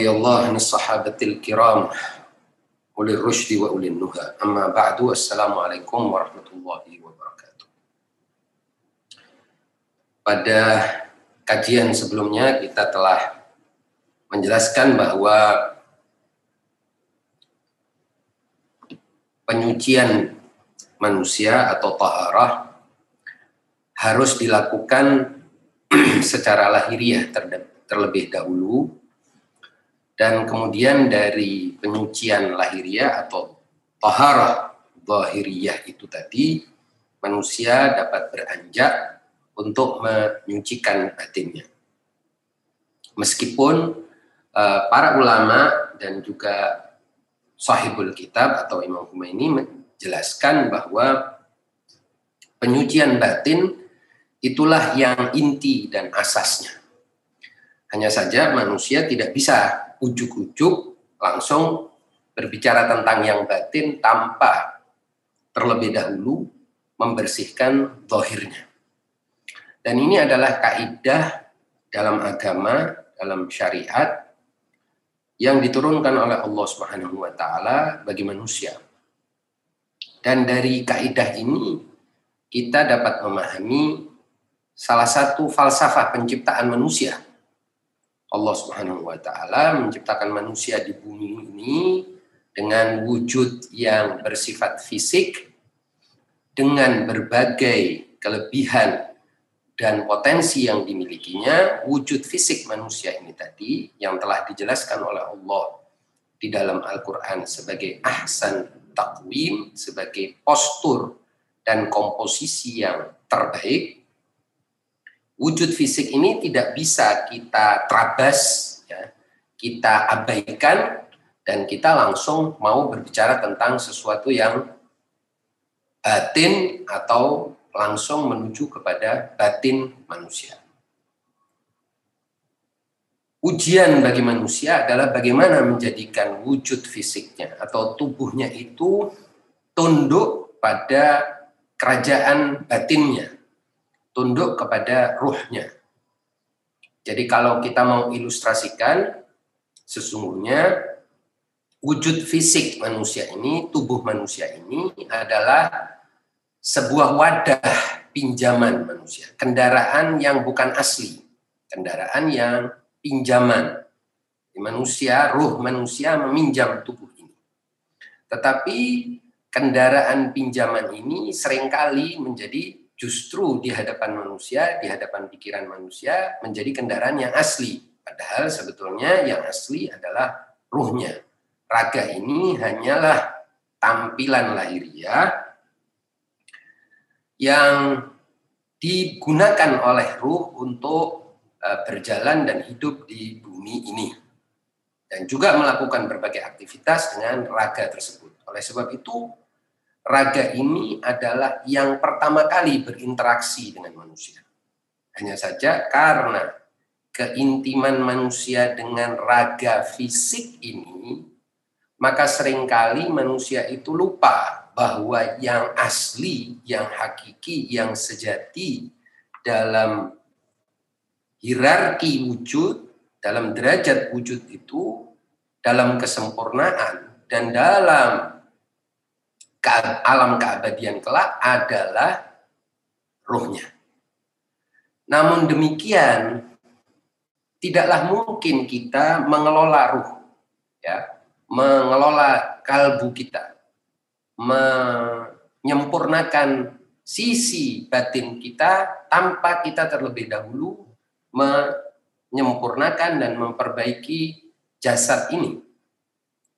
radhiyallahu anhu sahabatil kiram ulil rushdi wa ulil nuha. Amma ba'du. Assalamualaikum warahmatullahi wabarakatuh. Pada kajian sebelumnya kita telah menjelaskan bahwa penyucian manusia atau taharah harus dilakukan secara lahiriah terlebih dahulu dan kemudian dari penyucian lahiriah atau taharah zahiriyah itu tadi manusia dapat beranjak untuk menyucikan batinnya. Meskipun uh, para ulama dan juga sahibul kitab atau Imam Humaini menjelaskan bahwa penyucian batin itulah yang inti dan asasnya. Hanya saja manusia tidak bisa ujuk-ujuk langsung berbicara tentang yang batin tanpa terlebih dahulu membersihkan zahirnya. Dan ini adalah kaidah dalam agama, dalam syariat yang diturunkan oleh Allah Subhanahu wa taala bagi manusia. Dan dari kaidah ini kita dapat memahami salah satu falsafah penciptaan manusia Allah Subhanahu wa taala menciptakan manusia di bumi ini dengan wujud yang bersifat fisik dengan berbagai kelebihan dan potensi yang dimilikinya, wujud fisik manusia ini tadi yang telah dijelaskan oleh Allah di dalam Al-Qur'an sebagai ahsan takwim, sebagai postur dan komposisi yang terbaik wujud fisik ini tidak bisa kita terabas, ya, kita abaikan, dan kita langsung mau berbicara tentang sesuatu yang batin atau langsung menuju kepada batin manusia. Ujian bagi manusia adalah bagaimana menjadikan wujud fisiknya atau tubuhnya itu tunduk pada kerajaan batinnya, tunduk kepada ruhnya. Jadi kalau kita mau ilustrasikan, sesungguhnya wujud fisik manusia ini, tubuh manusia ini adalah sebuah wadah pinjaman manusia, kendaraan yang bukan asli, kendaraan yang pinjaman. Manusia, ruh manusia meminjam tubuh ini. Tetapi kendaraan pinjaman ini sering kali menjadi justru di hadapan manusia, di hadapan pikiran manusia menjadi kendaraan yang asli. Padahal sebetulnya yang asli adalah ruhnya. Raga ini hanyalah tampilan lahiriah yang digunakan oleh ruh untuk e, berjalan dan hidup di bumi ini. Dan juga melakukan berbagai aktivitas dengan raga tersebut. Oleh sebab itu, raga ini adalah yang pertama kali berinteraksi dengan manusia. Hanya saja karena keintiman manusia dengan raga fisik ini, maka sering kali manusia itu lupa bahwa yang asli, yang hakiki, yang sejati dalam hierarki wujud, dalam derajat wujud itu, dalam kesempurnaan dan dalam alam keabadian kelak adalah ruhnya. Namun demikian, tidaklah mungkin kita mengelola ruh, ya, mengelola kalbu kita, menyempurnakan sisi batin kita tanpa kita terlebih dahulu menyempurnakan dan memperbaiki jasad ini.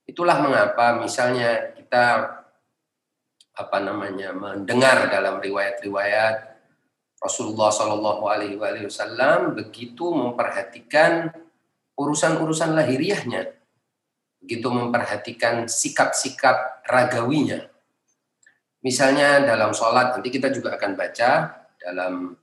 Itulah mengapa misalnya kita apa namanya mendengar dalam riwayat-riwayat Rasulullah Shallallahu Alaihi Wasallam begitu memperhatikan urusan-urusan lahiriahnya, begitu memperhatikan sikap-sikap ragawinya. Misalnya dalam sholat nanti kita juga akan baca dalam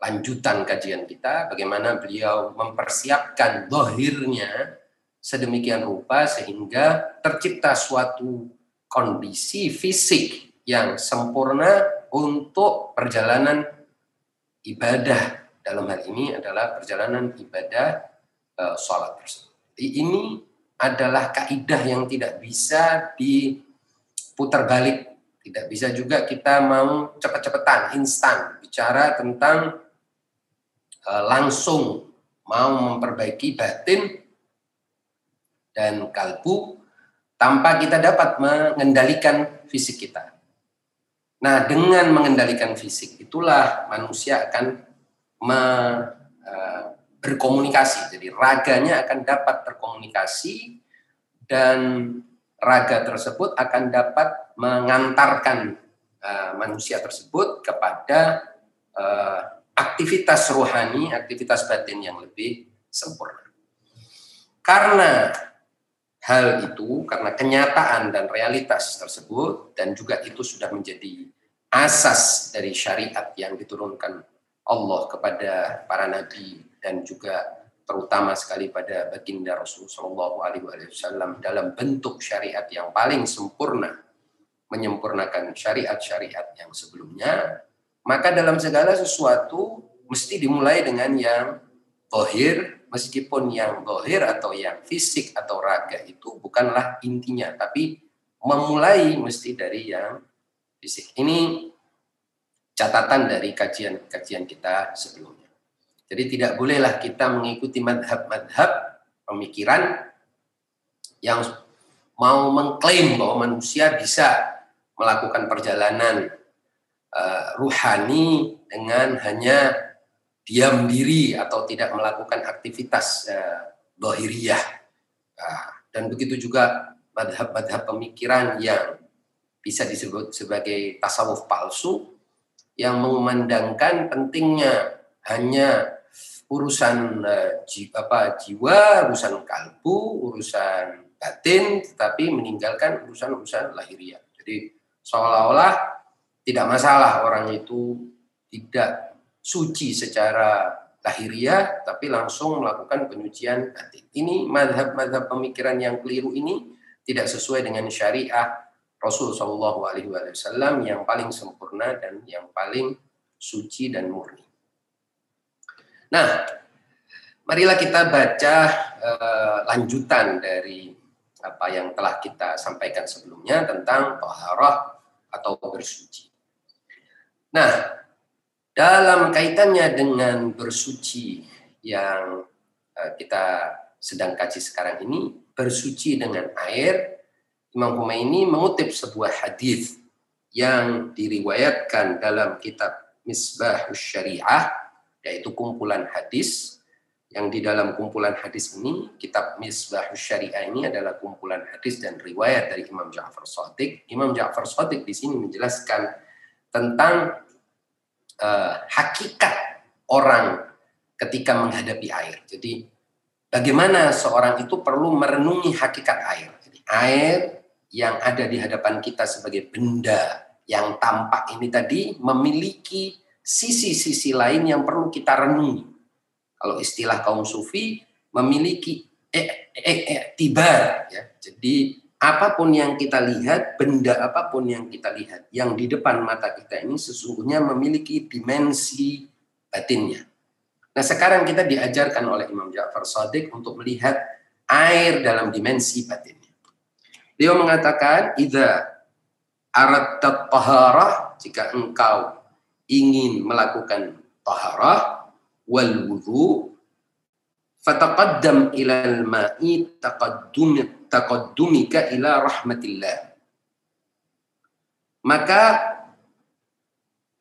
lanjutan kajian kita bagaimana beliau mempersiapkan dohirnya sedemikian rupa sehingga tercipta suatu kondisi fisik yang sempurna untuk perjalanan ibadah dalam hal ini adalah perjalanan ibadah uh, sholat tersebut. ini adalah kaidah yang tidak bisa diputar balik. Tidak bisa juga kita mau cepat-cepatan, instan bicara tentang uh, langsung mau memperbaiki batin dan kalbu tanpa kita dapat mengendalikan fisik kita. Nah, dengan mengendalikan fisik itulah manusia akan me, uh, berkomunikasi. Jadi raganya akan dapat berkomunikasi dan raga tersebut akan dapat mengantarkan uh, manusia tersebut kepada uh, aktivitas rohani, aktivitas batin yang lebih sempurna. Karena hal itu karena kenyataan dan realitas tersebut dan juga itu sudah menjadi asas dari syariat yang diturunkan Allah kepada para nabi dan juga terutama sekali pada baginda Rasulullah Wasallam dalam bentuk syariat yang paling sempurna menyempurnakan syariat-syariat yang sebelumnya maka dalam segala sesuatu mesti dimulai dengan yang bohir meskipun yang dohir atau yang fisik atau raga itu bukanlah intinya, tapi memulai mesti dari yang fisik. Ini catatan dari kajian-kajian kita sebelumnya. Jadi tidak bolehlah kita mengikuti madhab-madhab pemikiran yang mau mengklaim bahwa manusia bisa melakukan perjalanan uh, ruhani dengan hanya diam diri atau tidak melakukan aktivitas uh, dohiriyah. Uh, dan begitu juga madhab-madhab pemikiran yang bisa disebut sebagai tasawuf palsu yang mengumandangkan pentingnya hanya urusan uh, ji, apa, jiwa, urusan kalbu, urusan batin, tetapi meninggalkan urusan-urusan lahiriah. Jadi seolah-olah tidak masalah orang itu tidak suci secara lahiriah tapi langsung melakukan penyucian batin. Ini madhab-madhab pemikiran yang keliru ini tidak sesuai dengan syariah Rasul Shallallahu Alaihi Wasallam yang paling sempurna dan yang paling suci dan murni. Nah, marilah kita baca uh, lanjutan dari apa yang telah kita sampaikan sebelumnya tentang toharah atau bersuci. Nah, dalam kaitannya dengan bersuci yang eh, kita sedang kaji sekarang ini, bersuci dengan air, Imam Khomeini mengutip sebuah hadis yang diriwayatkan dalam kitab Misbah Syariah, yaitu kumpulan hadis yang di dalam kumpulan hadis ini, kitab Misbah Syariah ini adalah kumpulan hadis dan riwayat dari Imam Ja'far Shadiq. Imam Ja'far Shadiq di sini menjelaskan tentang uh, hakikat orang ketika menghadapi air. Jadi bagaimana seorang itu perlu merenungi hakikat air. Jadi air yang ada di hadapan kita sebagai benda yang tampak ini tadi memiliki sisi-sisi lain yang perlu kita renungi. Kalau istilah kaum sufi memiliki e, e, e, tibar ya. Jadi apa pun yang kita lihat, benda apa pun yang kita lihat, yang di depan mata kita ini sesungguhnya memiliki dimensi batinnya. Nah sekarang kita diajarkan oleh Imam Ja'far Sadiq untuk melihat air dalam dimensi batinnya. Dia mengatakan, Ida arat taharah, jika engkau ingin melakukan taharah, wal wudhu, fataqaddam ilal ma'i taqaddum taqaddumika ila rahmatillah. Maka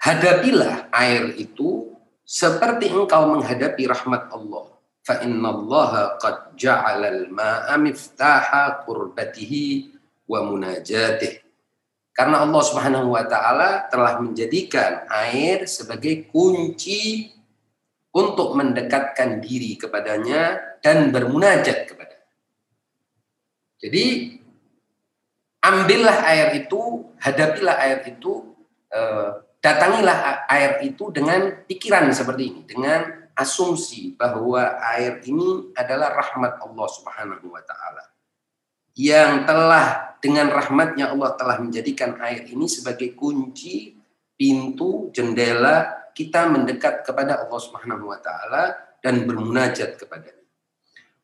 hadapilah air itu seperti engkau menghadapi rahmat Allah. Fa inna Allah qad ja'ala al-ma'a miftaha qurbatihi wa munajatih. Karena Allah Subhanahu wa taala telah menjadikan air sebagai kunci untuk mendekatkan diri kepadanya dan bermunajat kepada jadi ambillah air itu, hadapilah air itu, eh, datangilah air itu dengan pikiran seperti ini, dengan asumsi bahwa air ini adalah rahmat Allah Subhanahu wa taala. Yang telah dengan rahmatnya Allah telah menjadikan air ini sebagai kunci, pintu, jendela kita mendekat kepada Allah Subhanahu wa taala dan bermunajat kepadanya.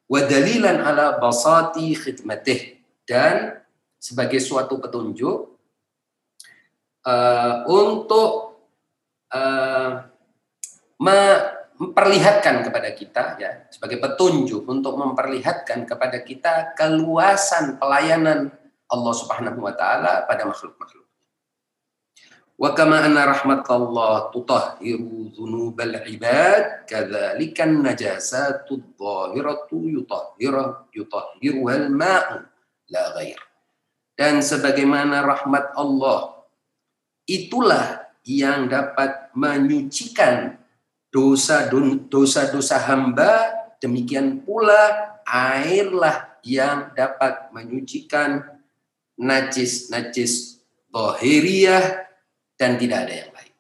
Wa dalilan ala basati khidmatih dan sebagai suatu petunjuk uh, untuk uh, memperlihatkan kepada kita ya sebagai petunjuk untuk memperlihatkan kepada kita keluasan pelayanan Allah Subhanahu wa taala pada makhluk-makhluk. Wa kama anna rahmatallah tutahhiru dzunubal ibad kadzalika najasatu dhahiratu yutahhiru yutahhiruhal ma'u la ghair. Dan sebagaimana rahmat Allah itulah yang dapat menyucikan dosa-dosa hamba, demikian pula airlah yang dapat menyucikan najis-najis bohiriyah dan tidak ada yang lain.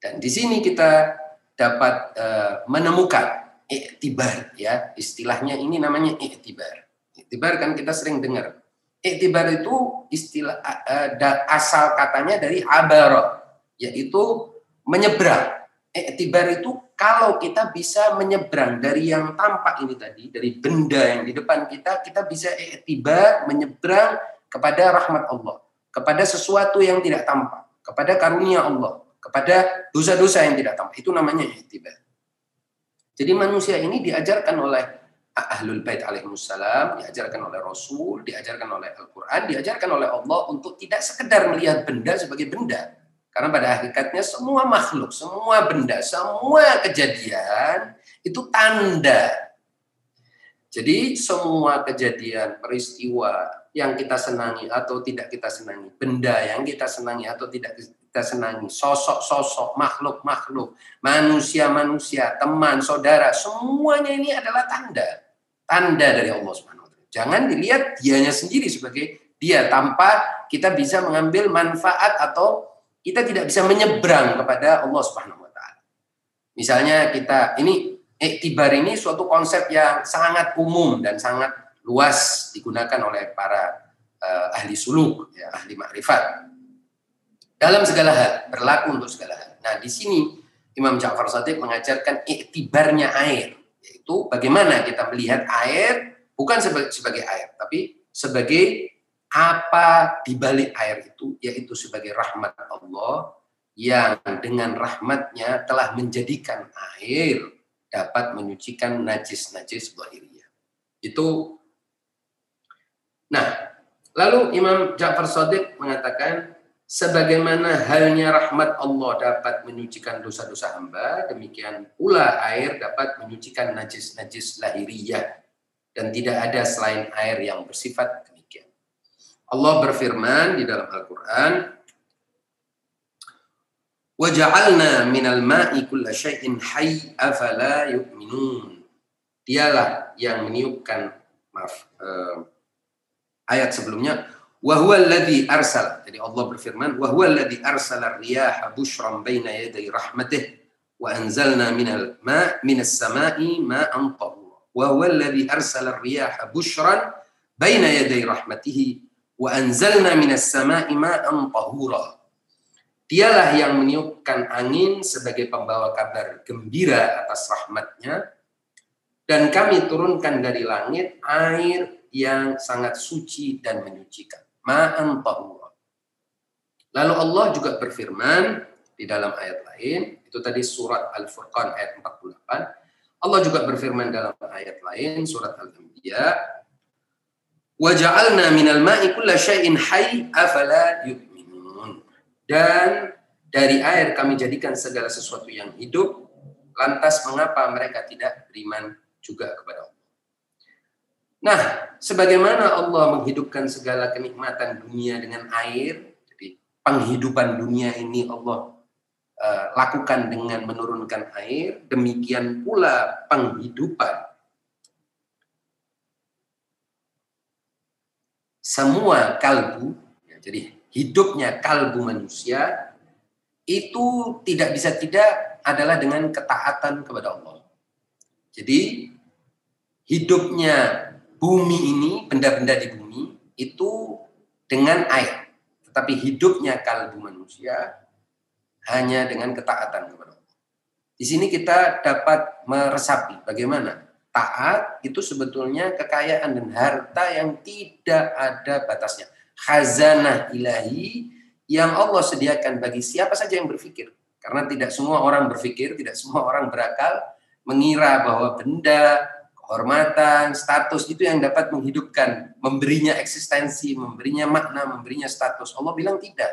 Dan di sini kita dapat uh, menemukan iktibar ya istilahnya ini namanya iktibar. Iktibar kan kita sering dengar. Iktibar itu istilah uh, asal katanya dari abaro yaitu menyeberang Iktibar itu kalau kita bisa menyeberang dari yang tampak ini tadi, dari benda yang di depan kita, kita bisa iktibar menyeberang kepada rahmat Allah, kepada sesuatu yang tidak tampak, kepada karunia Allah, kepada dosa-dosa yang tidak tampak. Itu namanya iktibar. Jadi manusia ini diajarkan oleh Ahlul Bait alaihissalam, diajarkan oleh Rasul, diajarkan oleh Al-Quran, diajarkan oleh Allah untuk tidak sekedar melihat benda sebagai benda, karena pada hakikatnya semua makhluk, semua benda, semua kejadian itu tanda. Jadi semua kejadian, peristiwa yang kita senangi atau tidak kita senangi, benda yang kita senangi atau tidak kita senangi, sosok-sosok, makhluk-makhluk, manusia-manusia, teman, saudara, semuanya ini adalah tanda. Tanda dari Allah Subhanahu Jangan dilihat dianya sendiri sebagai dia tanpa kita bisa mengambil manfaat atau kita tidak bisa menyeberang kepada Allah Subhanahu wa taala. Misalnya kita ini iktibar ini suatu konsep yang sangat umum dan sangat luas digunakan oleh para uh, ahli suluk, ya, ahli makrifat. Dalam segala hal, berlaku untuk segala hal. Nah, di sini Imam Ja'far Sadiq mengajarkan iktibarnya air, yaitu bagaimana kita melihat air bukan sebagai, sebagai air, tapi sebagai apa di balik air itu yaitu sebagai rahmat Allah yang dengan rahmatnya telah menjadikan air dapat menyucikan najis-najis zahiriyah. Itu Nah, lalu Imam Ja'far Shadiq mengatakan sebagaimana halnya rahmat Allah dapat menyucikan dosa-dosa hamba, demikian pula air dapat menyucikan najis-najis lahiriah dan tidak ada selain air yang bersifat Allah berfirman di dalam Al-Quran, وَجَعَلْنَا مِنَ الْمَاءِ كُلَّ شَيْءٍ حَيْ أَفَلَا يُؤْمِنُونَ Dialah yang meniupkan, maaf, uh, ayat sebelumnya wahwaladi arsal jadi Allah berfirman wahwaladi arsal riyah bushram bushran yaday rahmatih wa anzalna minal ma minas samai ma tahura. Wahwaladi arsal riyah bushran baina yaday rahmatih wa anzalna minas samai ma tahura. Dialah yang meniupkan angin sebagai pembawa kabar gembira atas rahmatnya, dan kami turunkan dari langit air yang sangat suci dan menyucikan. Ma'an tahura. Lalu Allah juga berfirman di dalam ayat lain, itu tadi surat Al-Furqan ayat 48. Allah juga berfirman dalam ayat lain, surat Al-Anbiya Waja'alna minal ma'i kulla syai'in hayy afala yu'minun. Dan dari air kami jadikan segala sesuatu yang hidup. Lantas mengapa mereka tidak beriman juga kepada Allah? Nah, sebagaimana Allah menghidupkan segala kenikmatan dunia dengan air, jadi penghidupan dunia ini Allah uh, lakukan dengan menurunkan air, demikian pula penghidupan semua kalbu, ya, jadi hidupnya kalbu manusia itu tidak bisa tidak adalah dengan ketaatan kepada Allah. Jadi hidupnya bumi ini, benda-benda di bumi itu dengan air. Tetapi hidupnya kalbu manusia hanya dengan ketaatan kepada Allah. Di sini kita dapat meresapi bagaimana taat itu sebetulnya kekayaan dan harta yang tidak ada batasnya. Khazanah ilahi yang Allah sediakan bagi siapa saja yang berpikir. Karena tidak semua orang berpikir, tidak semua orang berakal mengira bahwa benda, kehormatan, status itu yang dapat menghidupkan, memberinya eksistensi, memberinya makna, memberinya status. Allah bilang tidak.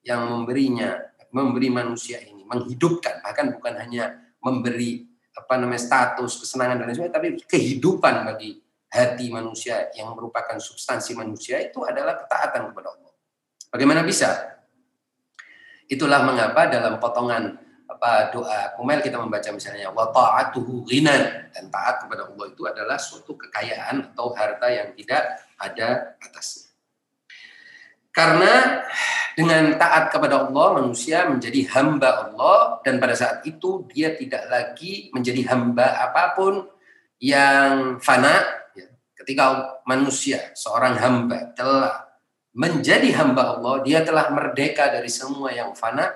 Yang memberinya, memberi manusia ini, menghidupkan, bahkan bukan hanya memberi apa namanya status, kesenangan dan lain sebagainya, tapi kehidupan bagi hati manusia yang merupakan substansi manusia itu adalah ketaatan kepada Allah. Bagaimana bisa? Itulah mengapa dalam potongan apa doa kumel kita membaca misalnya wa ta'atuhu ghinan dan taat kepada Allah itu adalah suatu kekayaan atau harta yang tidak ada atasnya. Karena dengan taat kepada Allah manusia menjadi hamba Allah dan pada saat itu dia tidak lagi menjadi hamba apa pun yang fana ya. ketika manusia seorang hamba telah menjadi hamba Allah dia telah merdeka dari semua yang fana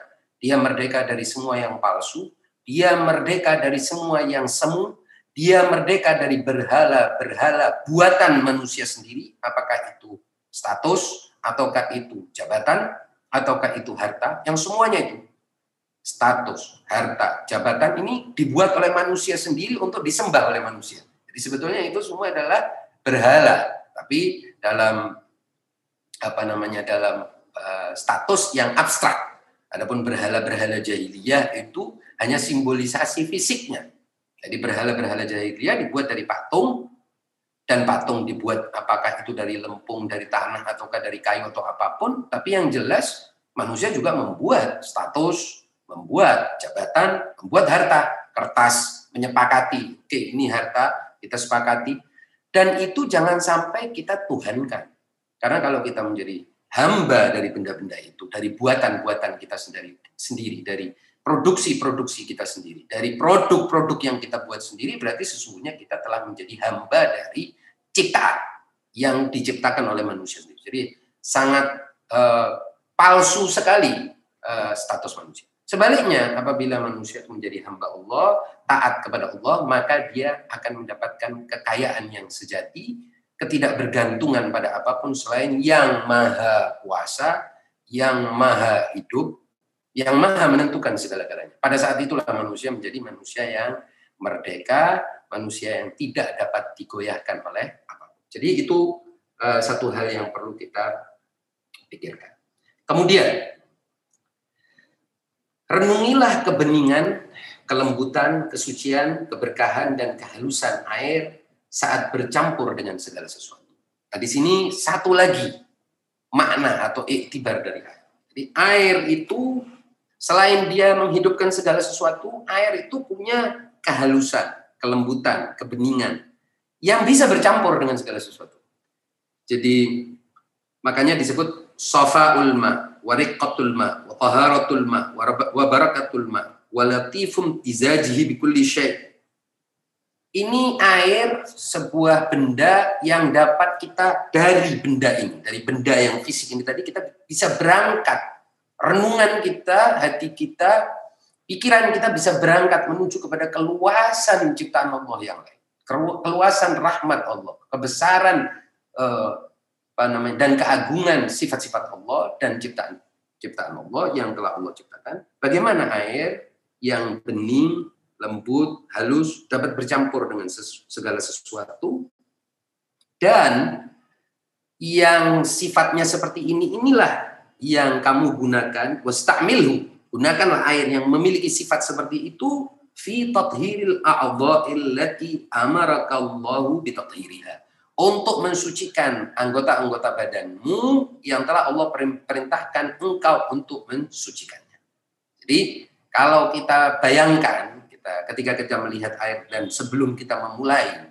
dia merdeka dari semua yang palsu dia merdeka dari semua yang semu dia merdeka dari berhala-berhala buatan manusia sendiri apakah itu status ataukah itu jabatan, ataukah itu harta, yang semuanya itu status, harta, jabatan ini dibuat oleh manusia sendiri untuk disembah oleh manusia. Jadi sebetulnya itu semua adalah berhala, tapi dalam apa namanya dalam uh, status yang abstrak. Adapun berhala-berhala jahiliyah itu hanya simbolisasi fisiknya. Jadi berhala-berhala jahiliyah dibuat dari patung dan patung dibuat apakah itu dari lempung, dari tanah ataukah dari kayu atau apa pun, tapi yang jelas manusia juga membuat status, membuat jabatan, membuat harta, kertas, menyepakati, oke ini harta kita sepakati dan itu jangan sampai kita tuhankan. Karena kalau kita menjadi hamba dari benda-benda itu, dari buatan-buatan kita sendiri, sendiri dari produksi-produksi kita sendiri, dari produk-produk yang kita buat sendiri, berarti sesungguhnya kita telah menjadi hamba dari ciptaan yang diciptakan oleh manusia sendiri. Jadi sangat uh, palsu sekali uh, status manusia. Sebaliknya, apabila manusia menjadi hamba Allah, taat kepada Allah, maka dia akan mendapatkan kekayaan yang sejati, ketidakbergantungan pada apa pun selain yang maha kuasa, yang maha hidup, yang maha menentukan segala-galanya. Pada saat itulah manusia menjadi manusia yang merdeka, manusia yang tidak dapat digoyahkan oleh apa pun. Jadi itu uh, satu hal yang perlu kita pikirkan. Kemudian, renungilah kebeningan, kelembutan, kesucian, keberkahan, dan kehalusan air saat bercampur dengan segala sesuatu. Nah, di sini satu lagi makna atau iktibar dari air. Jadi air itu Selain dia menghidupkan segala sesuatu, air itu punya kehalusan, kelembutan, kebeningan yang bisa bercampur dengan segala sesuatu. Jadi makanya disebut sofa ulma, wariqatul ma, wa taharatul ma, wa barakatul ma, wa latifum izajihi bikulli syai'. Ini air sebuah benda yang dapat kita dari benda ini, dari benda yang fisik ini tadi kita bisa berangkat renungan kita, hati kita, pikiran kita bisa berangkat menuju kepada keluasan ciptaan Allah yang lain. Keluasan rahmat Allah, kebesaran eh, apa namanya dan keagungan sifat-sifat Allah dan ciptaan ciptaan Allah yang telah Allah ciptakan. Bagaimana air yang bening, lembut, halus dapat bercampur dengan segala sesuatu. Dan yang sifatnya seperti ini inilah yang kamu gunakan. Wastamilhu gunakanlah air yang memiliki sifat seperti itu. Fi tathhiril amarakallahu untuk mensucikan anggota-anggota badanmu yang telah Allah perintahkan engkau untuk mensucikannya. Jadi kalau kita bayangkan kita ketika kita melihat air dan sebelum kita memulai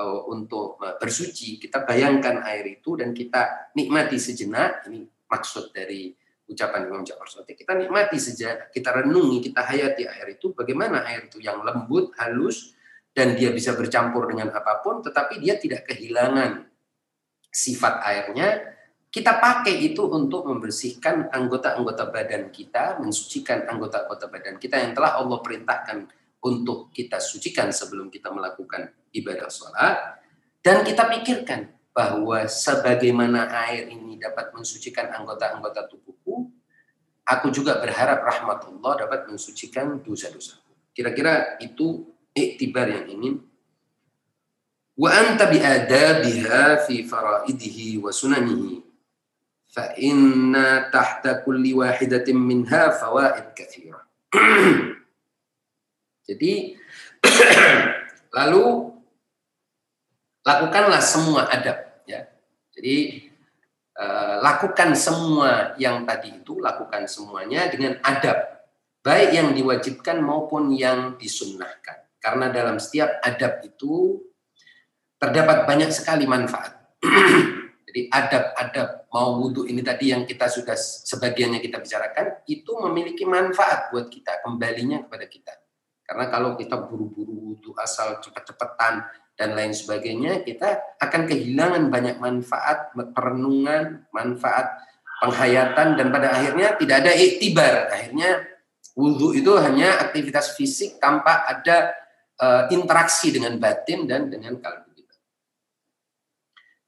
uh, untuk uh, bersuci, kita bayangkan air itu dan kita nikmati sejenak ini maksud dari ucapan Imam Ja'far Sotik. Kita nikmati saja, kita renungi, kita hayati air itu, bagaimana air itu yang lembut, halus, dan dia bisa bercampur dengan apa pun, tetapi dia tidak kehilangan sifat airnya. Kita pakai itu untuk membersihkan anggota-anggota badan kita, mensucikan anggota-anggota badan kita yang telah Allah perintahkan untuk kita sucikan sebelum kita melakukan ibadah sholat. Dan kita pikirkan bahwa sebagaimana air ini dapat mensucikan anggota-anggota tubuhku, aku juga berharap rahmat Allah dapat mensucikan dosa-dosa. Kira-kira itu iktibar yang ingin. Wa anta bi adabiha fi faraidihi wa sunanihi. Fa inna tahta kulli wahidatin minha fawaid katsira jadi lalu lakukanlah semua adab ya. Jadi uh, lakukan semua yang tadi itu lakukan semuanya dengan adab baik yang diwajibkan maupun yang disunnahkan. Karena dalam setiap adab itu terdapat banyak sekali manfaat. Jadi adab-adab mau wudhu ini tadi yang kita sudah sebagiannya kita bicarakan itu memiliki manfaat buat kita kembalinya kepada kita. Karena kalau kita buru-buru wudhu asal cepet-cepetan dan lain sebagainya kita akan kehilangan banyak manfaat perenungan, manfaat penghayatan dan pada akhirnya tidak ada iktibar. Akhirnya wudhu itu hanya aktivitas fisik tanpa ada uh, interaksi dengan batin dan dengan kalbu.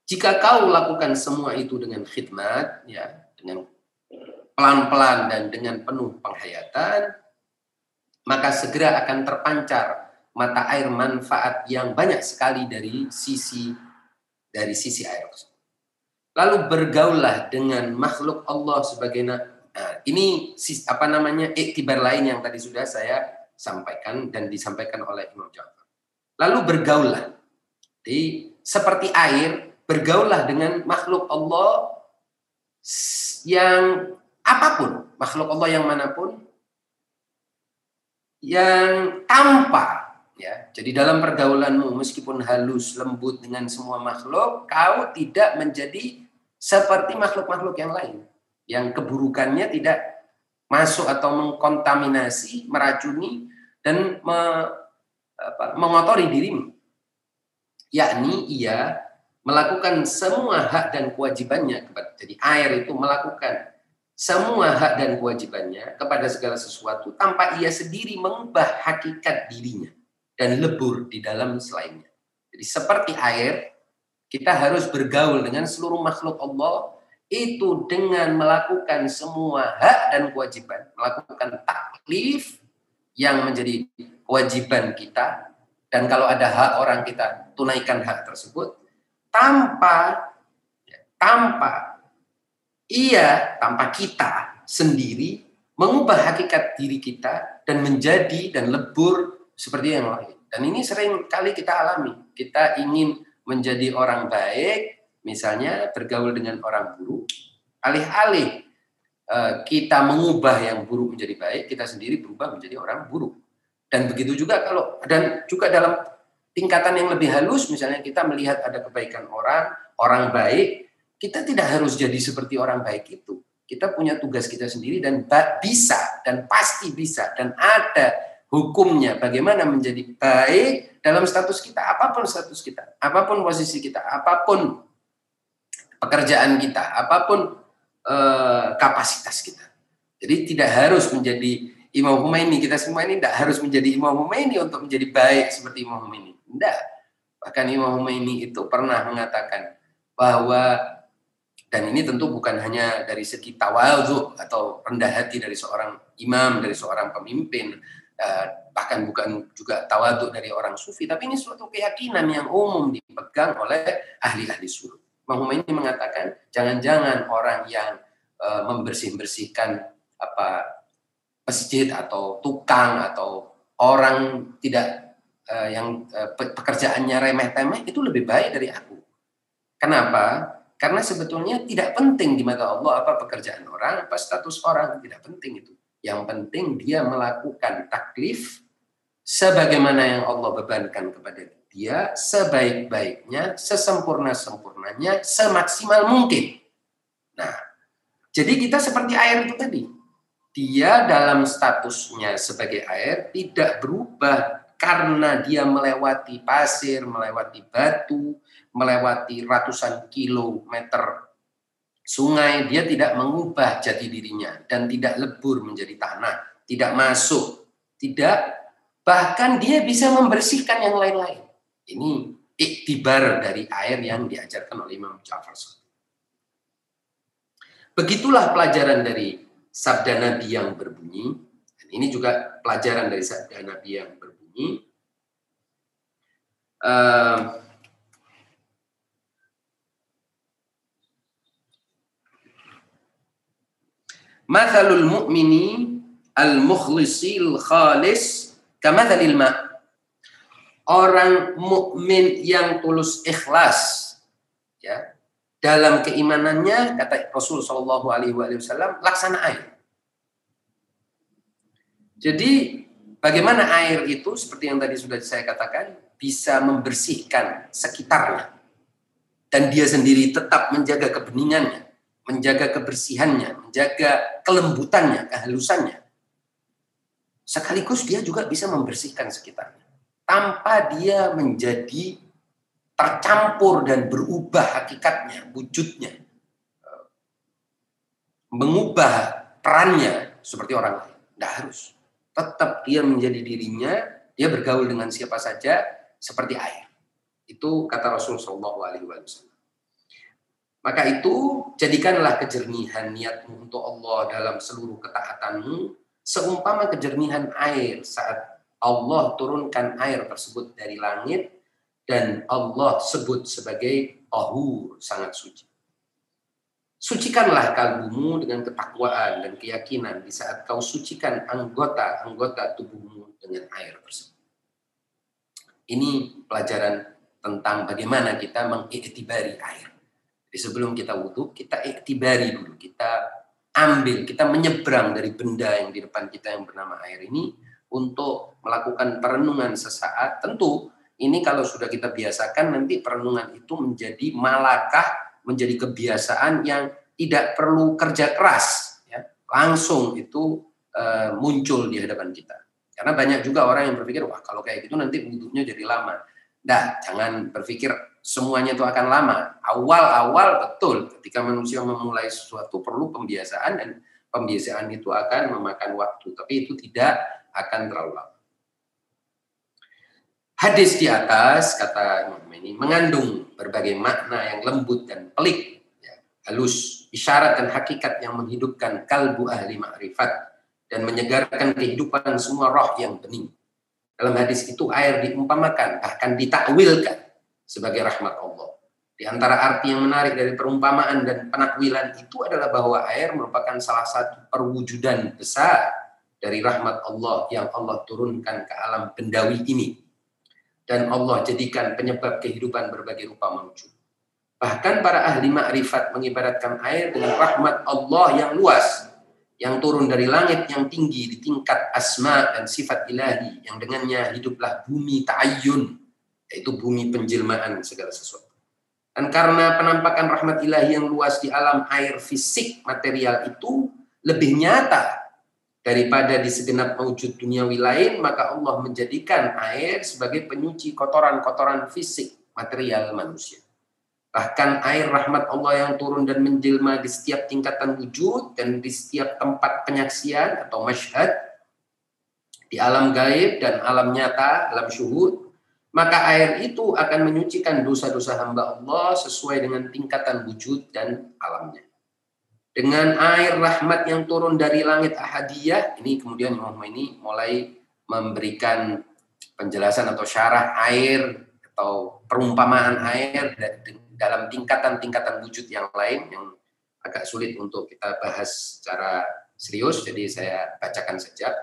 Jika kau lakukan semua itu dengan khidmat, ya, dengan pelan-pelan dan dengan penuh penghayatan, maka segera akan terpancar mata air manfaat yang banyak sekali dari sisi dari sisi air Lalu bergaullah dengan makhluk Allah sebagai nah, ini apa namanya iktibar lain yang tadi sudah saya sampaikan dan disampaikan oleh Imam Ja'far. Lalu bergaullah. Jadi seperti air bergaullah dengan makhluk Allah yang apa pun, makhluk Allah yang mana pun yang tanpa ya. Jadi dalam pergaulanmu meskipun halus, lembut dengan semua makhluk, kau tidak menjadi seperti makhluk-makhluk yang lain yang keburukannya tidak masuk atau mengkontaminasi, meracuni dan me, apa, mengotori dirimu. Yakni ia melakukan semua hak dan kewajibannya jadi air itu melakukan semua hak dan kewajibannya kepada segala sesuatu tanpa ia sendiri mengubah hakikat dirinya dan lebur di dalam selainnya. Jadi seperti air, kita harus bergaul dengan seluruh makhluk Allah itu dengan melakukan semua hak dan kewajiban, melakukan taklif yang menjadi kewajiban kita dan kalau ada hak orang kita tunaikan hak tersebut tanpa tanpa ia tanpa kita sendiri mengubah hakikat diri kita dan menjadi dan lebur seperti yang lain. Dan ini sering kali kita alami. Kita ingin menjadi orang baik, misalnya bergaul dengan orang buruk, alih-alih eh, kita mengubah yang buruk menjadi baik, kita sendiri berubah menjadi orang buruk. Dan begitu juga kalau dan juga dalam tingkatan yang lebih halus misalnya kita melihat ada kebaikan orang, orang baik, kita tidak harus jadi seperti orang baik itu. Kita punya tugas kita sendiri dan bisa dan pasti bisa dan ada hukumnya bagaimana menjadi baik dalam status kita, apa pun status kita, apa pun posisi kita, apa pun pekerjaan kita, apa pun eh, kapasitas kita. Jadi tidak harus menjadi Imam Humaini, kita semua ini tidak harus menjadi Imam Humaini untuk menjadi baik seperti Imam Humaini. Tidak. Bahkan Imam Humaini itu pernah mengatakan bahwa dan ini tentu bukan hanya dari segi tawadhu atau rendah hati dari seorang imam, dari seorang pemimpin, eh, bahkan bukan juga tawadhu dari orang sufi, tapi ini suatu keyakinan yang umum dipegang oleh ahli-ahli suruh. Imam Humaini mengatakan jangan-jangan orang yang eh, membersih-bersihkan apa masjid atau tukang atau orang tidak uh, yang pekerjaannya remeh-temeh itu lebih baik dari aku. Kenapa? Karena sebetulnya tidak penting di mata Allah apa pekerjaan orang, apa status orang, tidak penting itu. Yang penting dia melakukan taklif sebagaimana yang Allah bebankan kepada dia sebaik-baiknya, sesempurna-sempurnanya, semaksimal mungkin. Nah, jadi kita seperti air itu tadi. Dia dalam statusnya sebagai air tidak berubah karena dia melewati pasir, melewati batu, melewati ratusan kilometer sungai, dia tidak mengubah jati dirinya dan tidak lebur menjadi tanah, tidak masuk, tidak bahkan dia bisa membersihkan yang lain-lain. Ini iktibar dari air yang diajarkan oleh Imam Ja'far Begitulah pelajaran dari sabda Nabi yang berbunyi. Dan ini juga pelajaran dari sabda Nabi yang berbunyi. Uh, Mathalul mu'mini al-mukhlisil khalis kamathalil ma' orang mukmin yang tulus ikhlas ya dalam keimanannya kata Rasul Shallallahu Alaihi Wasallam laksana air. Jadi bagaimana air itu seperti yang tadi sudah saya katakan bisa membersihkan sekitarnya. Dan dia sendiri tetap menjaga kebeningannya, menjaga kebersihannya, menjaga kelembutannya, kehalusannya. Sekaligus dia juga bisa membersihkan sekitarnya tanpa dia menjadi tercampur dan berubah hakikatnya, wujudnya. Mengubah perannya seperti orang lain. Tidak harus. Tetap dia menjadi dirinya, dia bergaul dengan siapa saja seperti air. Itu kata Rasulullah SAW. Maka itu jadikanlah kejernihan niatmu untuk Allah dalam seluruh ketaatanmu seumpama kejernihan air saat Allah turunkan air tersebut dari langit dan Allah sebut sebagai tahur, sangat suci. Sucikanlah kalbumu dengan ketakwaan dan keyakinan di saat kau sucikan anggota-anggota tubuhmu dengan air tersebut. Ini pelajaran tentang bagaimana kita mengiktibari air. Sebelum kita wudhu, kita iktibari dulu. Kita ambil, kita menyeberang dari benda yang di depan kita yang bernama air ini untuk melakukan perenungan sesaat, tentu ini kalau sudah kita biasakan nanti perenungan itu menjadi malakah, menjadi kebiasaan yang tidak perlu kerja keras, ya. langsung itu uh, muncul di hadapan kita. Karena banyak juga orang yang berpikir, wah kalau kayak gitu nanti wudhunya jadi lama. Nah, jangan berpikir semuanya itu akan lama. Awal-awal betul ketika manusia memulai sesuatu perlu pembiasaan dan pembiasaan itu akan memakan waktu. Tapi itu tidak akan terlalu lama. Hadis di atas, kata Imam ini, mengandung berbagai makna yang lembut dan pelik, ya, halus, isyarat dan hakikat yang menghidupkan kalbu ahli ma'rifat dan menyegarkan kehidupan semua roh yang bening. Dalam hadis itu air diumpamakan, bahkan ditakwilkan sebagai rahmat Allah. Di antara arti yang menarik dari perumpamaan dan penakwilan itu adalah bahwa air merupakan salah satu perwujudan besar dari rahmat Allah yang Allah turunkan ke alam bendawi ini. Dan Allah jadikan penyebab kehidupan berbagai rupa mewujud. Bahkan para ahli makrifat mengibaratkan air dengan rahmat Allah yang luas, yang turun dari langit yang tinggi di tingkat asma dan sifat ilahi, yang dengannya hiduplah bumi ta'ayyun, yaitu bumi penjelmaan segala sesuatu. Dan karena penampakan rahmat ilahi yang luas di alam air fisik material itu lebih nyata daripada di segenap wujud duniawi lain, maka Allah menjadikan air sebagai penyuci kotoran-kotoran fisik material manusia. Bahkan air rahmat Allah yang turun dan menjelma di setiap tingkatan wujud dan di setiap tempat penyaksian atau masyhad di alam gaib dan alam nyata, alam syuhud, maka air itu akan menyucikan dosa-dosa hamba Allah sesuai dengan tingkatan wujud dan alamnya. Dengan air rahmat yang turun dari langit ahadiyah ini kemudian Imam ini mulai memberikan penjelasan atau syarah air atau perumpamaan air dalam tingkatan-tingkatan wujud yang lain yang agak sulit untuk kita bahas secara serius. Jadi saya bacakan saja.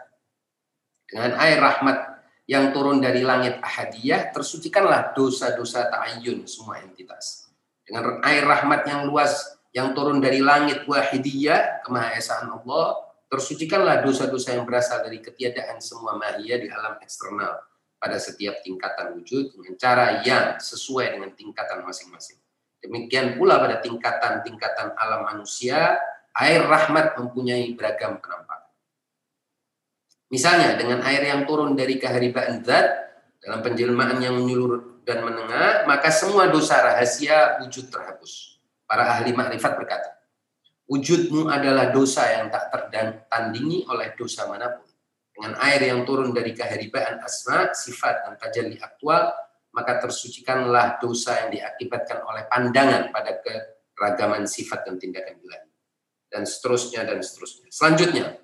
Dengan air rahmat yang turun dari langit ahadiyah tersucikanlah dosa-dosa ta'ayyun semua entitas dengan air rahmat yang luas yang turun dari langit wahidiyah, kemahasaan Allah, tersucikanlah dosa-dosa yang berasal dari ketiadaan semua mahiyah di alam eksternal pada setiap tingkatan wujud dengan cara yang sesuai dengan tingkatan masing-masing. Demikian pula pada tingkatan-tingkatan alam manusia, air rahmat mempunyai beragam penampakan. Misalnya dengan air yang turun dari keharibaan zat dalam penjelmaan yang menyeluruh dan menengah, maka semua dosa rahasia wujud terhapus. Para ahli makrifat berkata, wujudmu adalah dosa yang tak tertandingi oleh dosa mana pun. Dengan air yang turun dari keharibaan asma, sifat, dan tajalli aktual, maka tersucikanlah dosa yang diakibatkan oleh pandangan pada keragaman sifat dan tindakan ilahi. Dan seterusnya dan seterusnya. Selanjutnya,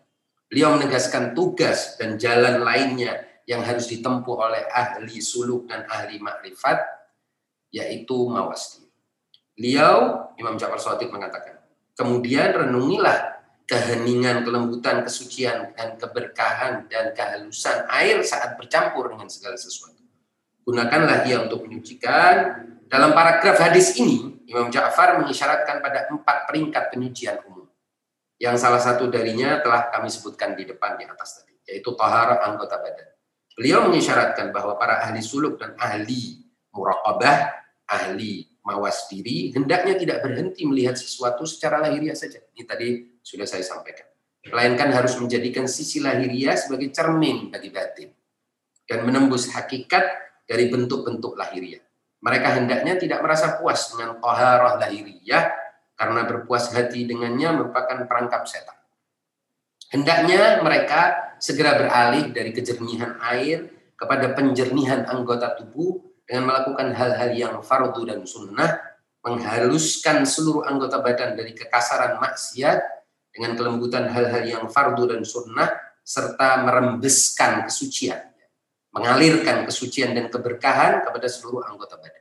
beliau menegaskan tugas dan jalan lainnya yang harus ditempuh oleh ahli suluk dan ahli makrifat, yaitu mawasti. Beliau, Imam Ja'far Sadiq mengatakan, kemudian renungilah keheningan, kelembutan, kesucian, dan keberkahan, dan kehalusan air saat bercampur dengan segala sesuatu. Gunakanlah ia untuk menyucikan. Dalam paragraf hadis ini, Imam Ja'far mengisyaratkan pada empat peringkat penyucian umum. Yang salah satu darinya telah kami sebutkan di depan di atas tadi, yaitu tahara anggota badan. Beliau mengisyaratkan bahwa para ahli suluk dan ahli muraqabah, ahli mawas diri, hendaknya tidak berhenti melihat sesuatu secara lahiriah saja. Ini tadi sudah saya sampaikan. Melainkan harus menjadikan sisi lahiriah sebagai cermin bagi batin. Dan menembus hakikat dari bentuk-bentuk lahiriah. Mereka hendaknya tidak merasa puas dengan toharah lahiriah karena berpuas hati dengannya merupakan perangkap setan. Hendaknya mereka segera beralih dari kejernihan air kepada penjernihan anggota tubuh dengan melakukan hal-hal yang fardu dan sunnah, menghaluskan seluruh anggota badan dari kekasaran maksiat dengan kelembutan hal-hal yang fardu dan sunnah, serta merembeskan kesucian, mengalirkan kesucian dan keberkahan kepada seluruh anggota badan.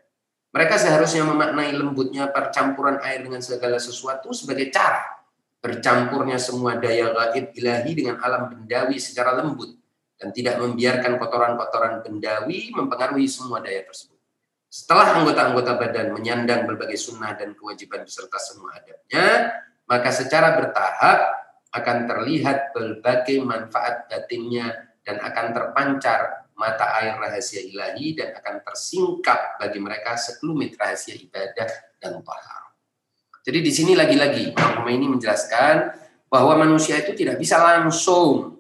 Mereka seharusnya memaknai lembutnya percampuran air dengan segala sesuatu sebagai cara bercampurnya semua daya gaib ilahi dengan alam bendawi secara lembut dan tidak membiarkan kotoran-kotoran bendawi mempengaruhi semua daya tersebut. Setelah anggota-anggota badan menyandang berbagai sunnah dan kewajiban beserta semua adabnya, maka secara bertahap akan terlihat berbagai manfaat batinnya dan akan terpancar mata air rahasia ilahi dan akan tersingkap bagi mereka sekelumit rahasia ibadah dan tahar. Jadi di sini lagi-lagi Imam ini menjelaskan bahwa manusia itu tidak bisa langsung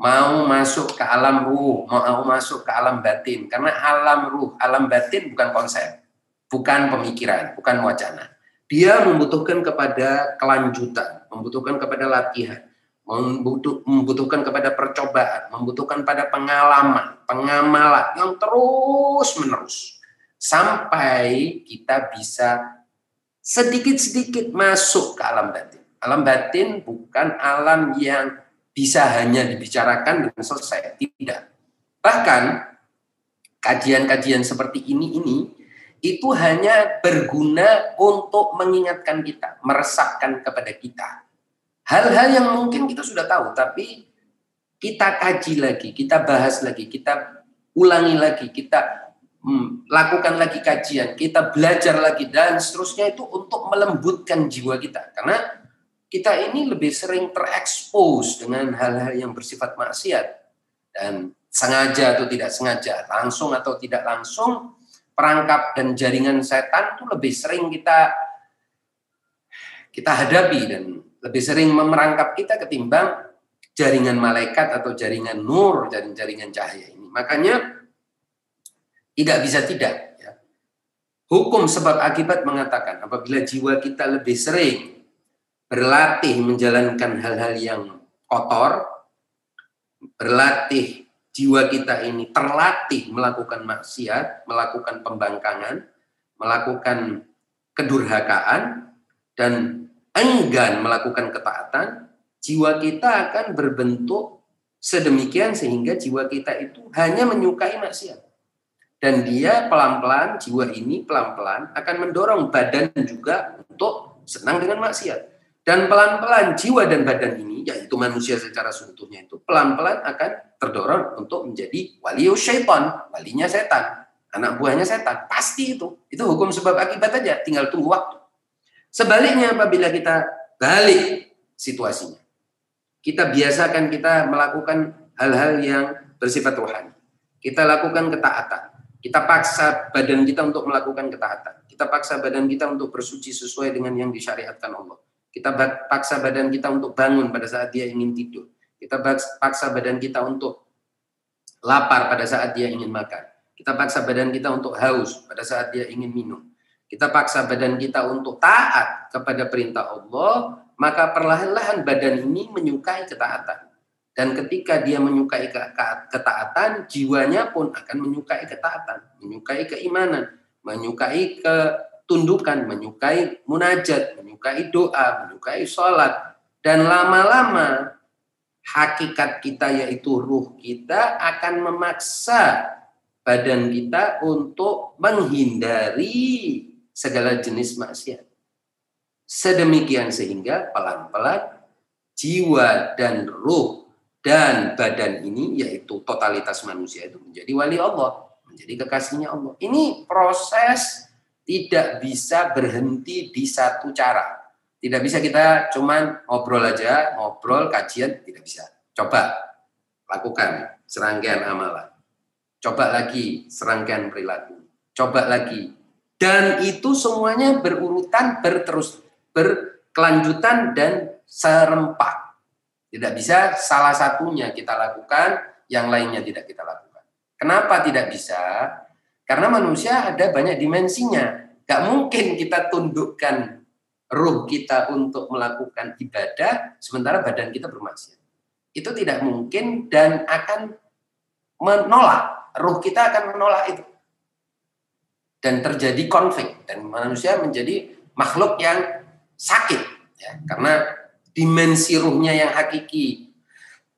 mau masuk ke alam ruh, mau masuk ke alam batin. Karena alam ruh, alam batin bukan konsep, bukan pemikiran, bukan wacana. Dia membutuhkan kepada kelanjutan, membutuhkan kepada latihan, membutuhkan kepada percobaan, membutuhkan pada pengalaman, pengamalan yang terus menerus sampai kita bisa sedikit-sedikit masuk ke alam batin. Alam batin bukan alam yang bisa hanya dibicarakan dan selesai, tidak. Bahkan kajian-kajian seperti ini ini itu hanya berguna untuk mengingatkan kita, meresapkan kepada kita. Hal-hal yang mungkin kita sudah tahu, tapi kita kaji lagi, kita bahas lagi, kita ulangi lagi, kita hmm, lakukan lagi kajian, kita belajar lagi dan seterusnya itu untuk melembutkan jiwa kita. Karena kita ini lebih sering terekspos dengan hal-hal yang bersifat maksiat dan sengaja atau tidak sengaja, langsung atau tidak langsung perangkap dan jaringan setan itu lebih sering kita kita hadapi dan lebih sering memerangkap kita ketimbang jaringan malaikat atau jaringan nur, jaringan cahaya ini. Makanya tidak bisa tidak. Ya. Hukum sebab akibat mengatakan apabila jiwa kita lebih sering berlatih menjalankan hal-hal yang kotor, berlatih jiwa kita ini terlatih melakukan maksiat, melakukan pembangkangan, melakukan kedurhakaan, dan enggan melakukan ketaatan, jiwa kita akan berbentuk sedemikian sehingga jiwa kita itu hanya menyukai maksiat. Dan dia pelan-pelan, jiwa ini pelan-pelan akan mendorong badan juga untuk senang dengan maksiat. Dan pelan-pelan jiwa dan badan ini, yaitu manusia secara seutuhnya itu, pelan-pelan akan terdorong untuk menjadi wali syaitan, walinya setan, anak buahnya setan. Pasti itu. Itu hukum sebab akibat aja, tinggal tunggu waktu. Sebaliknya apabila kita balik situasinya, kita biasakan kita melakukan hal-hal yang bersifat rohani. Kita lakukan ketaatan kita paksa badan kita untuk melakukan ketaatan. Kita paksa badan kita untuk bersuci sesuai dengan yang disyariatkan Allah. Kita paksa badan kita untuk bangun pada saat dia ingin tidur. Kita paksa badan kita untuk lapar pada saat dia ingin makan. Kita paksa badan kita untuk haus pada saat dia ingin minum. Kita paksa badan kita untuk taat kepada perintah Allah, maka perlahan-lahan badan ini menyukai ketaatan. Dan ketika dia menyukai ketaatan, jiwanya pun akan menyukai ketaatan, menyukai keimanan, menyukai ketundukan, menyukai munajat, menyukai doa, menyukai sholat. Dan lama-lama hakikat kita yaitu ruh kita akan memaksa badan kita untuk menghindari segala jenis maksiat. Sedemikian sehingga pelan-pelan jiwa dan ruh dan badan ini yaitu totalitas manusia itu menjadi wali Allah, menjadi kekasihnya Allah. Ini proses tidak bisa berhenti di satu cara. Tidak bisa kita cuman ngobrol aja, ngobrol kajian tidak bisa. Coba lakukan serangkaian amalan. Coba lagi serangkaian perilaku. Coba lagi. Dan itu semuanya berurutan, berterus, berkelanjutan dan serempak tidak bisa salah satunya kita lakukan, yang lainnya tidak kita lakukan. Kenapa tidak bisa? Karena manusia ada banyak dimensinya. Gak mungkin kita tundukkan ruh kita untuk melakukan ibadah, sementara badan kita bermaksiat. Itu tidak mungkin dan akan menolak. Ruh kita akan menolak itu. Dan terjadi konflik. Dan manusia menjadi makhluk yang sakit. Ya, karena dimensi ruhnya yang hakiki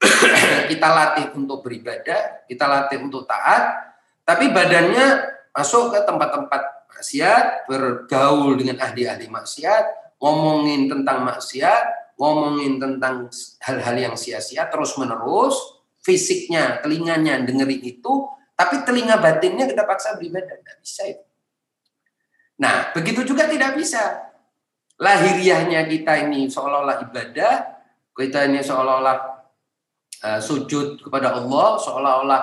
kita latih untuk beribadah, kita latih untuk taat, tapi badannya masuk ke tempat-tempat maksiat, bergaul dengan ahli-ahli maksiat, ngomongin tentang maksiat, ngomongin tentang hal-hal yang sia-sia terus-menerus, fisiknya, telinganya dengerin itu, tapi telinga batinnya kita paksa beribadah, tidak bisa itu. Nah, begitu juga tidak bisa lahiriahnya kita ini seolah-olah ibadah, kita ini seolah-olah uh, sujud kepada Allah, seolah-olah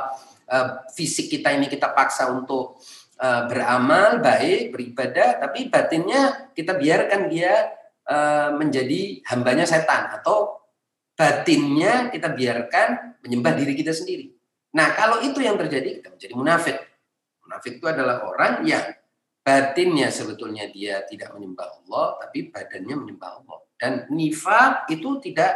uh, fisik kita ini kita paksa untuk uh, beramal baik, beribadah, tapi batinnya kita biarkan dia uh, menjadi hambanya setan atau batinnya kita biarkan menyembah diri kita sendiri. Nah, kalau itu yang terjadi, kita menjadi munafik. Munafik itu adalah orang yang batinnya sebetulnya dia tidak menyembah Allah, tapi badannya menyembah Allah. Dan nifak itu tidak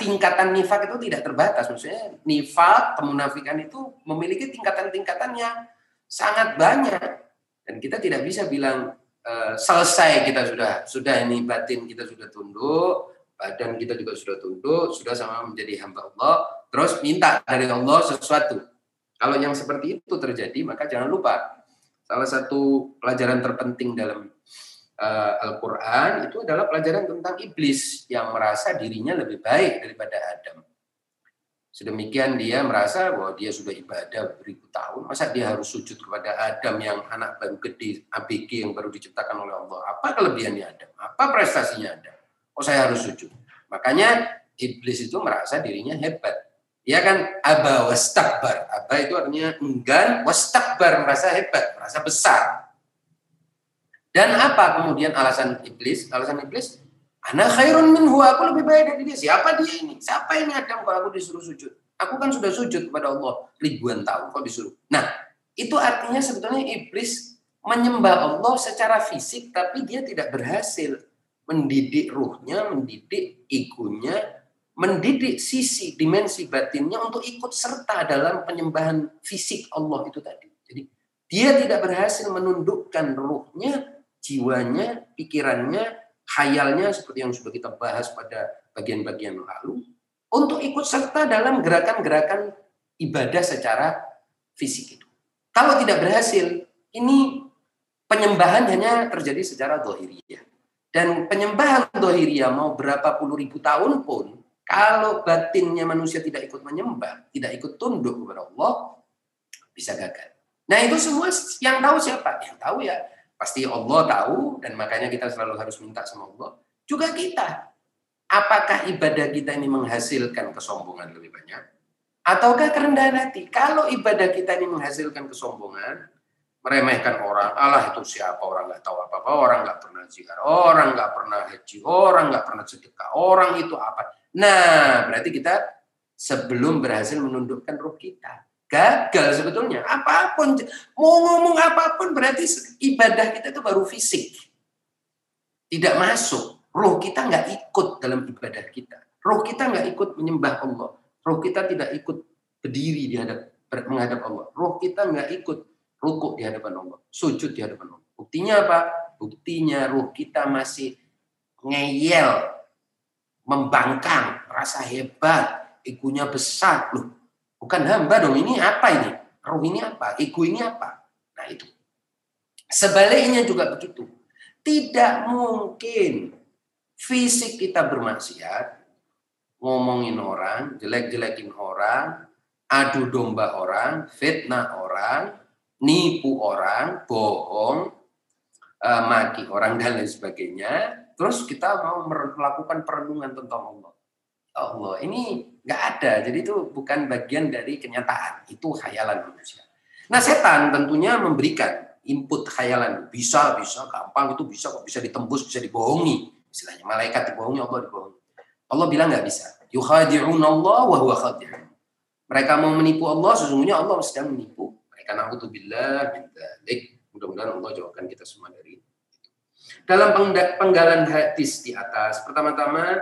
tingkatan nifak itu tidak terbatas. Maksudnya nifak, kemunafikan itu memiliki tingkatan-tingkatan yang sangat banyak. Dan kita tidak bisa bilang e, selesai kita sudah sudah ini batin kita sudah tunduk, badan kita juga sudah tunduk, sudah sama menjadi hamba Allah, terus minta dari Allah sesuatu. Kalau yang seperti itu terjadi, maka jangan lupa Salah satu pelajaran terpenting dalam uh, Al-Quran itu adalah pelajaran tentang iblis yang merasa dirinya lebih baik daripada Adam. Sedemikian dia merasa bahwa dia sudah ibadah beribu tahun, masa dia harus sujud kepada Adam yang anak baru gede, ABG yang baru diciptakan oleh Allah. Apa kelebihannya Adam? Apa prestasinya Adam? Oh saya harus sujud. Makanya iblis itu merasa dirinya hebat. Ya kan aba wastakbar. Aba itu artinya enggan, wastakbar merasa hebat, merasa besar. Dan apa kemudian alasan iblis? Alasan iblis, anak khairun minhu, aku lebih baik dari dia. Siapa dia ini? Siapa ini Adam kalau aku disuruh sujud? Aku kan sudah sujud kepada Allah ribuan tahun kok disuruh. Nah, itu artinya sebetulnya iblis menyembah Allah secara fisik tapi dia tidak berhasil mendidik ruhnya, mendidik egonya, mendidik sisi dimensi batinnya untuk ikut serta dalam penyembahan fisik Allah itu tadi. Jadi dia tidak berhasil menundukkan ruhnya, jiwanya, pikirannya, khayalnya seperti yang sudah kita bahas pada bagian-bagian lalu untuk ikut serta dalam gerakan-gerakan ibadah secara fisik itu. Kalau tidak berhasil, ini penyembahan hanya terjadi secara dohiriyah. Dan penyembahan dohiriyah mau berapa puluh ribu tahun pun kalau batinnya manusia tidak ikut menyembah, tidak ikut tunduk kepada Allah, bisa gagal. Nah itu semua yang tahu siapa? Yang tahu ya pasti Allah tahu dan makanya kita selalu harus minta sama Allah. Juga kita. Apakah ibadah kita ini menghasilkan kesombongan lebih banyak? Ataukah kerendahan hati? Kalau ibadah kita ini menghasilkan kesombongan, meremehkan orang, Allah itu siapa? Orang nggak tahu apa-apa, orang nggak pernah zikar, orang nggak pernah haji, orang nggak pernah sedekah, orang itu apa? Nah, berarti kita sebelum berhasil menundukkan ruh kita. Gagal sebetulnya. Apa pun, mau ngomong apa pun berarti ibadah kita itu baru fisik. Tidak masuk. Ruh kita nggak ikut dalam ibadah kita. Roh kita nggak ikut menyembah Allah. Roh kita tidak ikut berdiri di hadap menghadap Allah. Roh kita nggak ikut rukuk di hadapan Allah, sujud di hadapan Allah. Buktinya apa? Buktinya roh kita masih ngeyel, membangkang, rasa hebat, egonya besar. Loh, bukan hamba dong, ini apa ini? Roh ini apa? Ego ini apa? Nah itu. Sebaliknya juga begitu. Tidak mungkin fisik kita bermaksiat, ngomongin orang, jelek-jelekin orang, adu domba orang, fitnah orang, nipu orang, bohong, uh, maki orang dan lain sebagainya. Terus kita mau melakukan perenungan tentang Allah. Allah ini nggak ada, jadi itu bukan bagian dari kenyataan, itu khayalan manusia. Nah setan tentunya memberikan input khayalan. Bisa bisa gampang. Itu bisa kok bisa ditembus bisa dibohongi. Istilahnya malaikat dibohongi Allah dibohongi. Allah bilang nggak bisa. Yukhadi'un Allah wa huwa khadi'un. Mereka mau menipu Allah sesungguhnya Allah sedang menipu mereka. Naudzubillah min mudah-mudahan Allah jauhkan kita semua dari dalam penggalan hadis di atas pertama-tama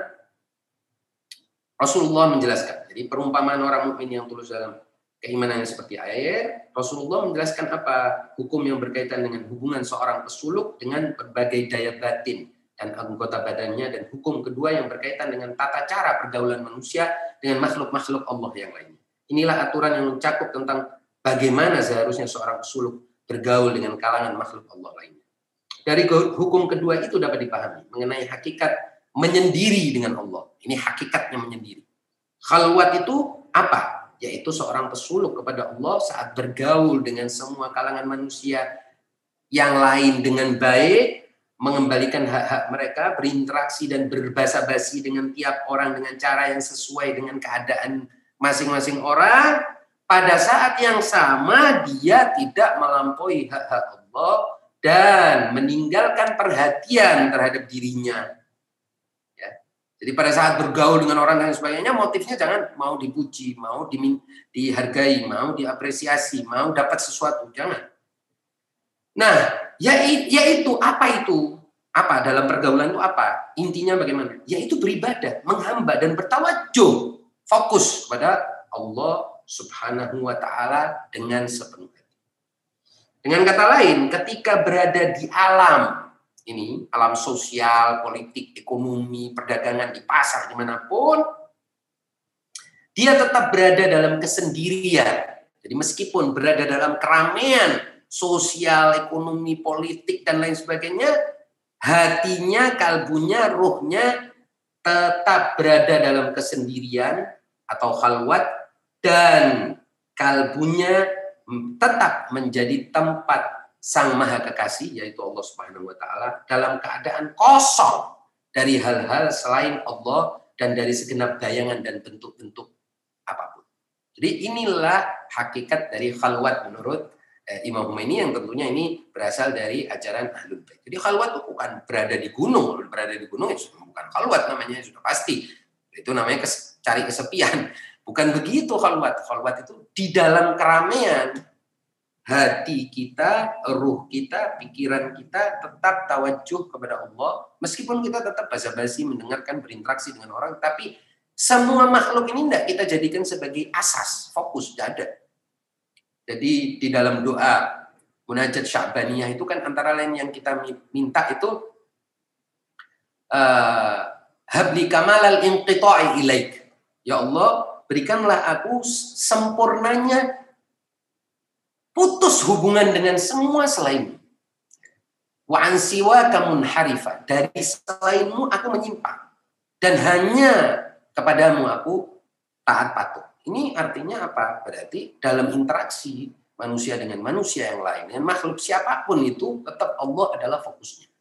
Rasulullah menjelaskan jadi perumpamaan orang mukmin yang tulus dalam keimanan yang seperti air, Rasulullah menjelaskan apa hukum yang berkaitan dengan hubungan seorang pesuluk dengan berbagai daya batin dan anggota badannya dan hukum kedua yang berkaitan dengan tata cara pergaulan manusia dengan makhluk-makhluk Allah yang lainnya. Inilah aturan yang mencakup tentang bagaimana seharusnya seorang pesuluk bergaul dengan kalangan makhluk Allah lainnya. Dari hukum kedua itu dapat dipahami mengenai hakikat menyendiri dengan Allah. Ini hakikatnya menyendiri. Khalwat itu apa? yaitu seorang pesuluk kepada Allah saat bergaul dengan semua kalangan manusia yang lain dengan baik, mengembalikan hak-hak mereka, berinteraksi dan berbahasa basi dengan tiap orang dengan cara yang sesuai dengan keadaan masing-masing orang, pada saat yang sama dia tidak melampaui hak-hak Allah dan meninggalkan perhatian terhadap dirinya jadi pada saat bergaul dengan orang dan sebagainya, motifnya jangan mau dipuji, mau dihargai, mau diapresiasi, mau dapat sesuatu, jangan. Nah, ya, ya apa itu? Apa dalam pergaulan itu apa? Intinya bagaimana? Yaitu beribadah, menghamba dan bertawajuh, fokus pada Allah Subhanahu wa taala dengan sepenuh hati. Dengan kata lain, ketika berada di alam ini alam sosial, politik, ekonomi, perdagangan di pasar di mana pun, dia tetap berada dalam kesendirian. Jadi meskipun berada dalam keramaian sosial, ekonomi, politik dan lain sebagainya, hatinya, kalbunya, ruhnya tetap berada dalam kesendirian atau khalwat dan kalbunya tetap menjadi tempat Sang Maha Kekasih yaitu Allah Subhanahu wa taala dalam keadaan kosong dari hal-hal selain Allah dan dari segenap bayangan dan bentuk-bentuk apa pun. Jadi inilah hakikat dari khalwat menurut eh, Imam Khomeini yang tentunya ini berasal dari ajaran Ahlul Bait. Jadi khalwat itu bukan berada di gunung, berada di gunung itu ya bukan khalwat namanya sudah pasti. Itu namanya cari kesepian. Bukan begitu khalwat. Khalwat itu di dalam keramaian hati kita, ruh kita, pikiran kita tetap tawajuh kepada Allah. Meskipun kita tetap basa-basi mendengarkan, berinteraksi dengan orang, tapi semua makhluk ini tidak kita jadikan sebagai asas, fokus, tidak ada. Jadi di dalam doa munajat sya'baniyah itu kan antara lain yang kita minta itu uh, habli kamalal inqita'i ilaik. Ya Allah, berikanlah aku sempurnanya putus hubungan dengan semua selain Wa ansiwa kamun harifa. Dari selainmu aku menyimpang. Dan hanya kepadamu aku taat patuh. Ini artinya apa? Berarti dalam interaksi manusia dengan manusia yang lain, dengan makhluk siapa pun itu, tetap Allah adalah fokusnya.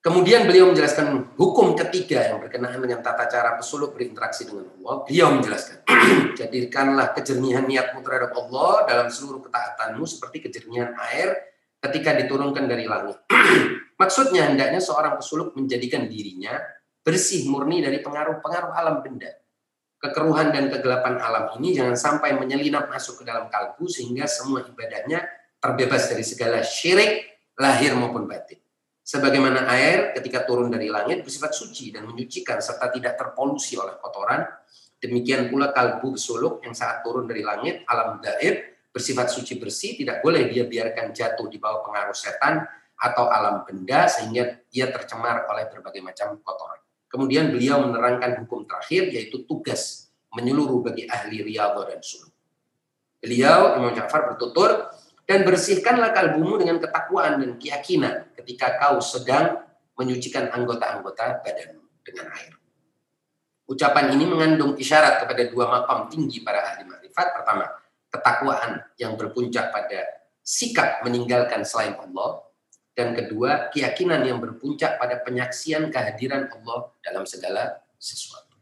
Kemudian beliau menjelaskan hukum ketiga yang berkenaan dengan tata cara pesuluk berinteraksi dengan Allah. Beliau menjelaskan, jadikanlah kejernihan niatmu terhadap Allah dalam seluruh ketaatanmu seperti kejernihan air ketika diturunkan dari langit. Maksudnya hendaknya seorang pesuluk menjadikan dirinya bersih murni dari pengaruh-pengaruh alam benda. Kekeruhan dan kegelapan alam ini jangan sampai menyelinap masuk ke dalam kalbu sehingga semua ibadahnya terbebas dari segala syirik lahir maupun batin. Sebagaimana air ketika turun dari langit bersifat suci dan menyucikan serta tidak terpolusi oleh kotoran, demikian pula kalbu besuluk yang saat turun dari langit alam gaib bersifat suci bersih tidak boleh dia biarkan jatuh di bawah pengaruh setan atau alam benda sehingga ia tercemar oleh berbagai macam kotoran. Kemudian beliau menerangkan hukum terakhir yaitu tugas menyeluruh bagi ahli riyadhah dan suluk. Beliau Imam Ja'far bertutur dan bersihkanlah kalbumu dengan ketakwaan dan keyakinan ketika kau sedang menyucikan anggota-anggota badanmu dengan air. Ucapan ini mengandung isyarat kepada dua makam tinggi para ahli makrifat. Pertama, ketakwaan yang berpuncak pada sikap meninggalkan selain Allah. Dan kedua, keyakinan yang berpuncak pada penyaksian kehadiran Allah dalam segala sesuatu.